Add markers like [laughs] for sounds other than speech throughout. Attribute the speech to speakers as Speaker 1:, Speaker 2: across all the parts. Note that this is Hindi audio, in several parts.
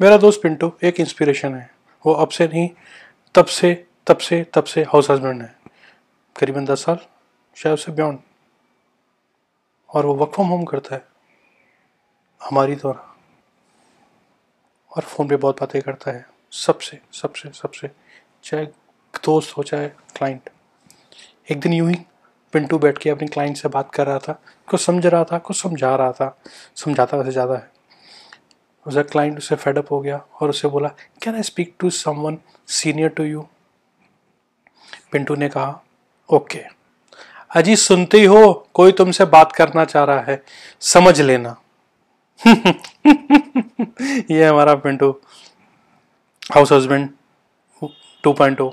Speaker 1: मेरा दोस्त पिंटू एक इंस्पिरेशन है। वो अब से नहीं, तब से तब से तब से हाउस हस्बैंड है। करीबन दस साल, शायद उससे बियॉन्ड और वो वर्क फ्रॉम होम करता है। हमारी तरह। और फ़ोन पे बहुत बातें करता है। सबसे सबसे सबसे। चाहे दोस्त हो, चाहे क्लाइंट एक दिन यूँ ही पिंटू बैठ के अपनी क्लाइंट से बात कर रहा था। कुछ समझ रहा था, कुछ समझा रहा था। समझाता वैसे ज़्यादा है। उसका क्लाइंट उससे फेडअप हो गया और उसे बोला can I speak to someone senior to you Pintu ने कहा ओके अजी, सुनते ही हो कोई तुमसे बात करना चाह रहा है, समझ लेना. [laughs] ये हमारा पिंटू हाउस हस्बैंड 2.0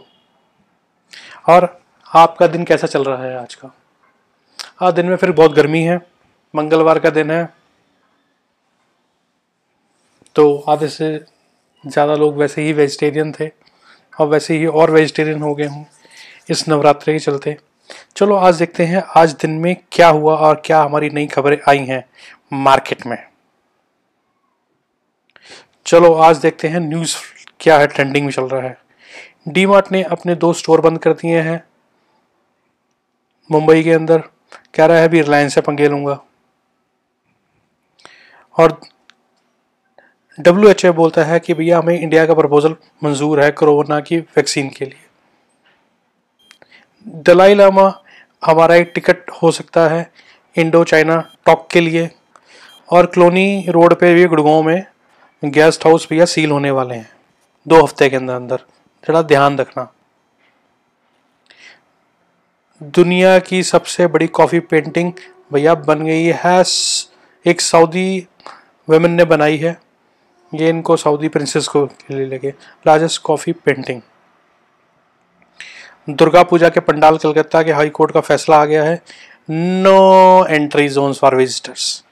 Speaker 1: और आपका दिन कैसा चल रहा है आज का? आज दिन में फिर बहुत गर्मी है, मंगलवार का दिन है तो आधे से ज़्यादा लोग वैसे ही वेजिटेरियन थे और वैसे ही और वेजिटेरियन हो गए हूँ इस नवरात्रि के चलते। चलो आज देखते हैं आज दिन में क्या हुआ और क्या हमारी नई खबरें आई हैं मार्केट में। चलो आज देखते हैं न्यूज़ क्या है ट्रेंडिंग में चल रहा है। डी ने अपने दो स्टोर बंद कर दिए हैं मुंबई के अंदर। कह रहा है अभी रिलायंस से पंगे लूँगा। और डब्ल्यू एच बोलता है कि भैया हमें इंडिया का प्रपोजल मंजूर है कोरोना की वैक्सीन के लिए। दलाई लामा, हमारा एक टिकट हो सकता है इंडो चाइना टॉक के लिए और क्लोनी रोड पे भी गुड़गांव में गेस्ट हाउस भैया सील होने वाले हैं दो हफ़्ते के अंदर अंदर। थोड़ा ध्यान रखना। दुनिया की सबसे बड़ी कॉफ़ी पेंटिंग भैया बन गई है, एक सऊदी वेमेन ने बनाई है। ये इनको सऊदी प्रिंसेस को के लिए लगे। Largest coffee painting Durga Puja के पंडाल कलकत्ता के हाई कोर्ट का फैसला आ गया है। No entry zone for visitors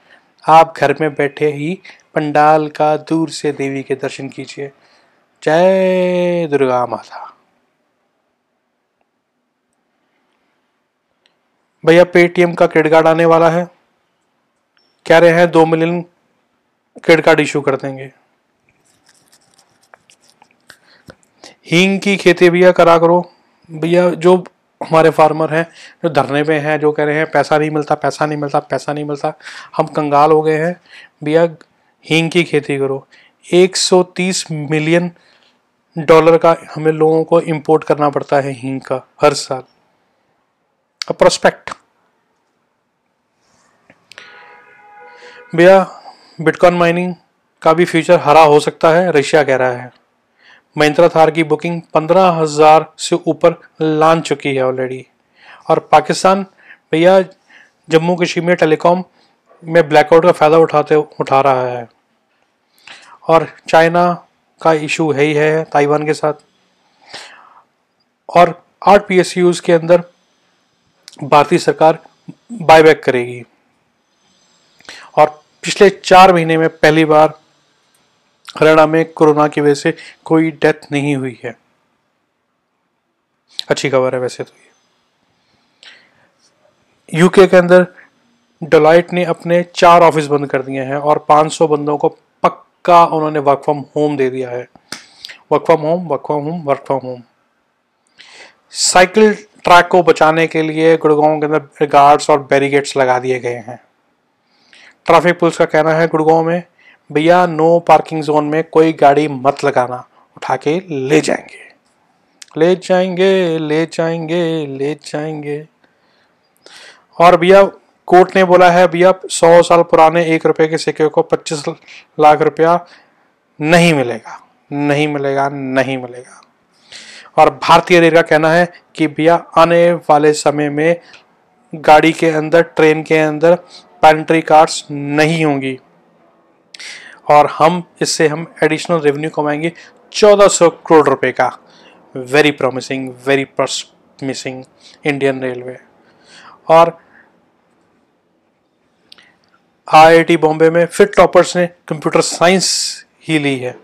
Speaker 1: आप घर में बैठे ही पंडाल का दूर से देवी के दर्शन कीजिए। जय दुर्गा माता। भैया पेटीएम का क्रेडिट कार्ड आने वाला है। कह रहे हैं दो मिलियन क्रेडिट कार्ड इशू कर देंगे। हींग की खेती भैया करा करो। भैया, जो हमारे फार्मर हैं, जो धरने पे हैं, जो कह रहे हैं, पैसा नहीं मिलता, पैसा नहीं मिलता, पैसा नहीं मिलता, हम कंगाल हो गए हैं। भैया, हींग की खेती करो। 130 मिलियन डॉलर का हमें लोगों को इंपोर्ट करना पड़ता है हींग का, हर साल। प्रोस्पेक्ट भैया बिटकॉइन माइनिंग का भी फ्यूचर हरा हो सकता है, रशिया कह रहा है। महिंद्रा थार की बुकिंग पंद्रह हज़ार से ऊपर लान चुकी है ऑलरेडी और पाकिस्तान भैया जम्मू कश्मीर में टेलीकॉम में ब्लैकआउट का फ़ायदा उठाते, उठा रहा है। और चाइना का इशू है ही है, ताइवान के साथ। और आठ पी के अंदर भारतीय सरकार बायबैक करेगी। और पिछले चार महीने में पहली बार हरियाणा में कोरोना की वजह से कोई डेथ नहीं हुई है। अच्छी खबर है वैसे तो ये। यूके के अंदर डोलाइट ने अपने चार ऑफ़िस बंद कर दिए हैं और 500 बंदों को पक्का उन्होंने वर्क फ्रॉम होम दे दिया है। Work from home work from home work from home cycle track को बचाने के लिए गुड़गांव के अंदर गार्ड्स और बैरिगेट्स लगा दिए गए हैं। ट्रैफ़िक पुलिस का कहना है गुड़गांव में भैया नो पार्किंग जोन में कोई गाड़ी मत लगाना। उठा के ले जाएँगे। ले जाएँगे ले जाएँगे ले जाएँगे। और भैया, कोर्ट ने बोला है, भैया, सौ साल पुराने एक रुपए के सिक्के को पच्चीस लाख रुपया नहीं मिलेगा। नहीं मिलेगा नहीं मिलेगा। और भारतीय रेल का कहना है कि भैया, आने वाले समय में गाड़ी के अंदर, ट्रेन के अंदर पैंट्री कार्ड्स नहीं होंगी। और हम इससे हम एडिशनल रेवेन्यू कमाएँगे 1400 करोड़ रुपए का। Very promising very promising Indian railway और आईआईटी बॉम्बे में फिर टॉपर्स ने कंप्यूटर साइंस ही ली है।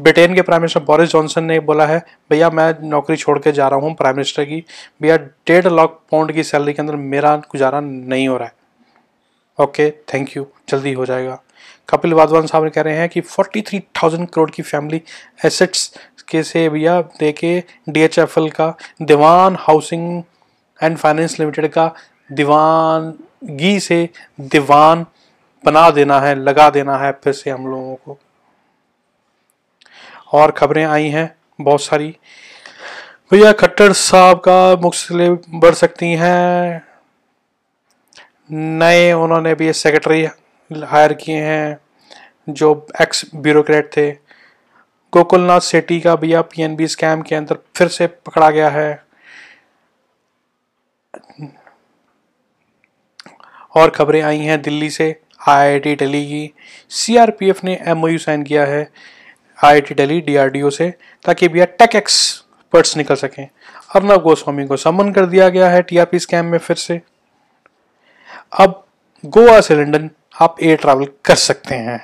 Speaker 1: ब्रिटेन के प्राइम मिनिस्टर बोरिस जॉनसन ने बोला है, भैया, मैं नौकरी छोड़ के जा रहा हूँ प्राइम मिनिस्टर की। भैया, डेढ़ लाख पाउंड की सैलरी के अंदर मेरा गुजारा नहीं हो रहा है। ओके थैंक यू जल्दी हो जाएगा। कपिल वाधवान साहब कह रहे हैं कि 43,000 करोड़ की फैमिली एसेट्स के से भैया देके डीएचएफएल का Dewan housing and finance limited का दीवानगी से दीवान बना देना है लगा देना है फिर से हम लोगों को। और खबरें आई हैं बहुत सारी। भैया खट्टर साहब का मुख्य बढ़ सकती हैं। नए उन्होंने भी सेक्रेटरी हायर किए हैं, जो एक्स ब्यूरोक्रेट थे। गोकुलनाथ सेठी का भैया पीएनबी स्कैम के अंदर फिर से पकड़ा गया है। और खबरें आई हैं दिल्ली से आईआईटी दिल्ली की। सीआरपीएफ ने एमओयू साइन किया है आईआईटी दिल्ली डीआरडीओ से, ताकि भैया टेक एक्सपर्ट्स निकल सकें। अर्नब गोस्वामी को समन कर दिया गया है टीआरपी स्कैम में फिर से। अब गोवा से लंदन आप एयर ट्रैवल कर सकते हैं।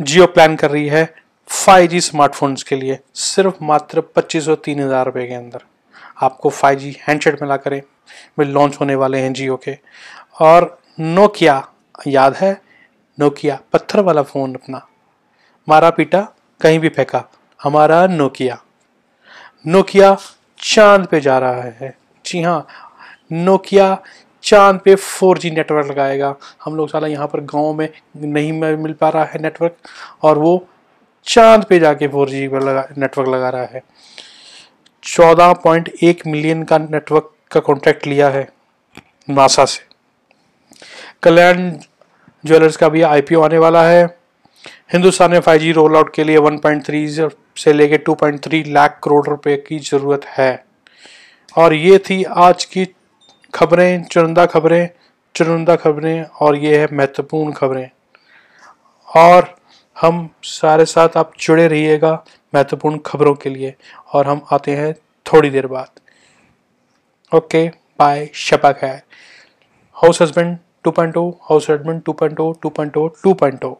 Speaker 1: जियो प्लान कर रही है 5G स्मार्टफोन्स के लिए, सिर्फ़ मात्र पच्चीस और तीन हज़ार के अंदर। आपको 5G हैंडसेट मिला करें में लॉन्च होने वाले हैं जियो के। और नोकिया याद है? नोकिया पत्थर वाला फ़ोन अपना। मारा पीटा, कहीं भी फेंका, हमारा नोकिया नोकिया चाँद पे जा रहा है। जी हाँ नोकिया चाँद पे 4G नेटवर्क लगाएगा। हम लोग साला यहाँ पर गाँव में नहीं मिल पा रहा है नेटवर्क और वो चाँद पे जाके 4G पर लगा, नेटवर्क लगा रहा है। 14.1 मिलियन का नेटवर्क का कॉन्ट्रैक्ट लिया है नासा से। कल्याण ज्वेलर्स का भी आईपीओ आने वाला है। हिंदुस्तान में 5G रोल आउट के लिए 1.3 से लेके 2.3 लाख करोड़ रुपए की ज़रूरत है। और ये थी आज की खबरें, चुनिंदा खबरें चुनिंदा खबरें और ये है महत्वपूर्ण खबरें। और हम सारे साथ आप जुड़े रहिएगा महत्वपूर्ण खबरों के लिए और हम आते हैं थोड़ी देर बाद। ओके, बाय, शपा खैर। House husband 2.0 house husband 2.0 2.0 2.0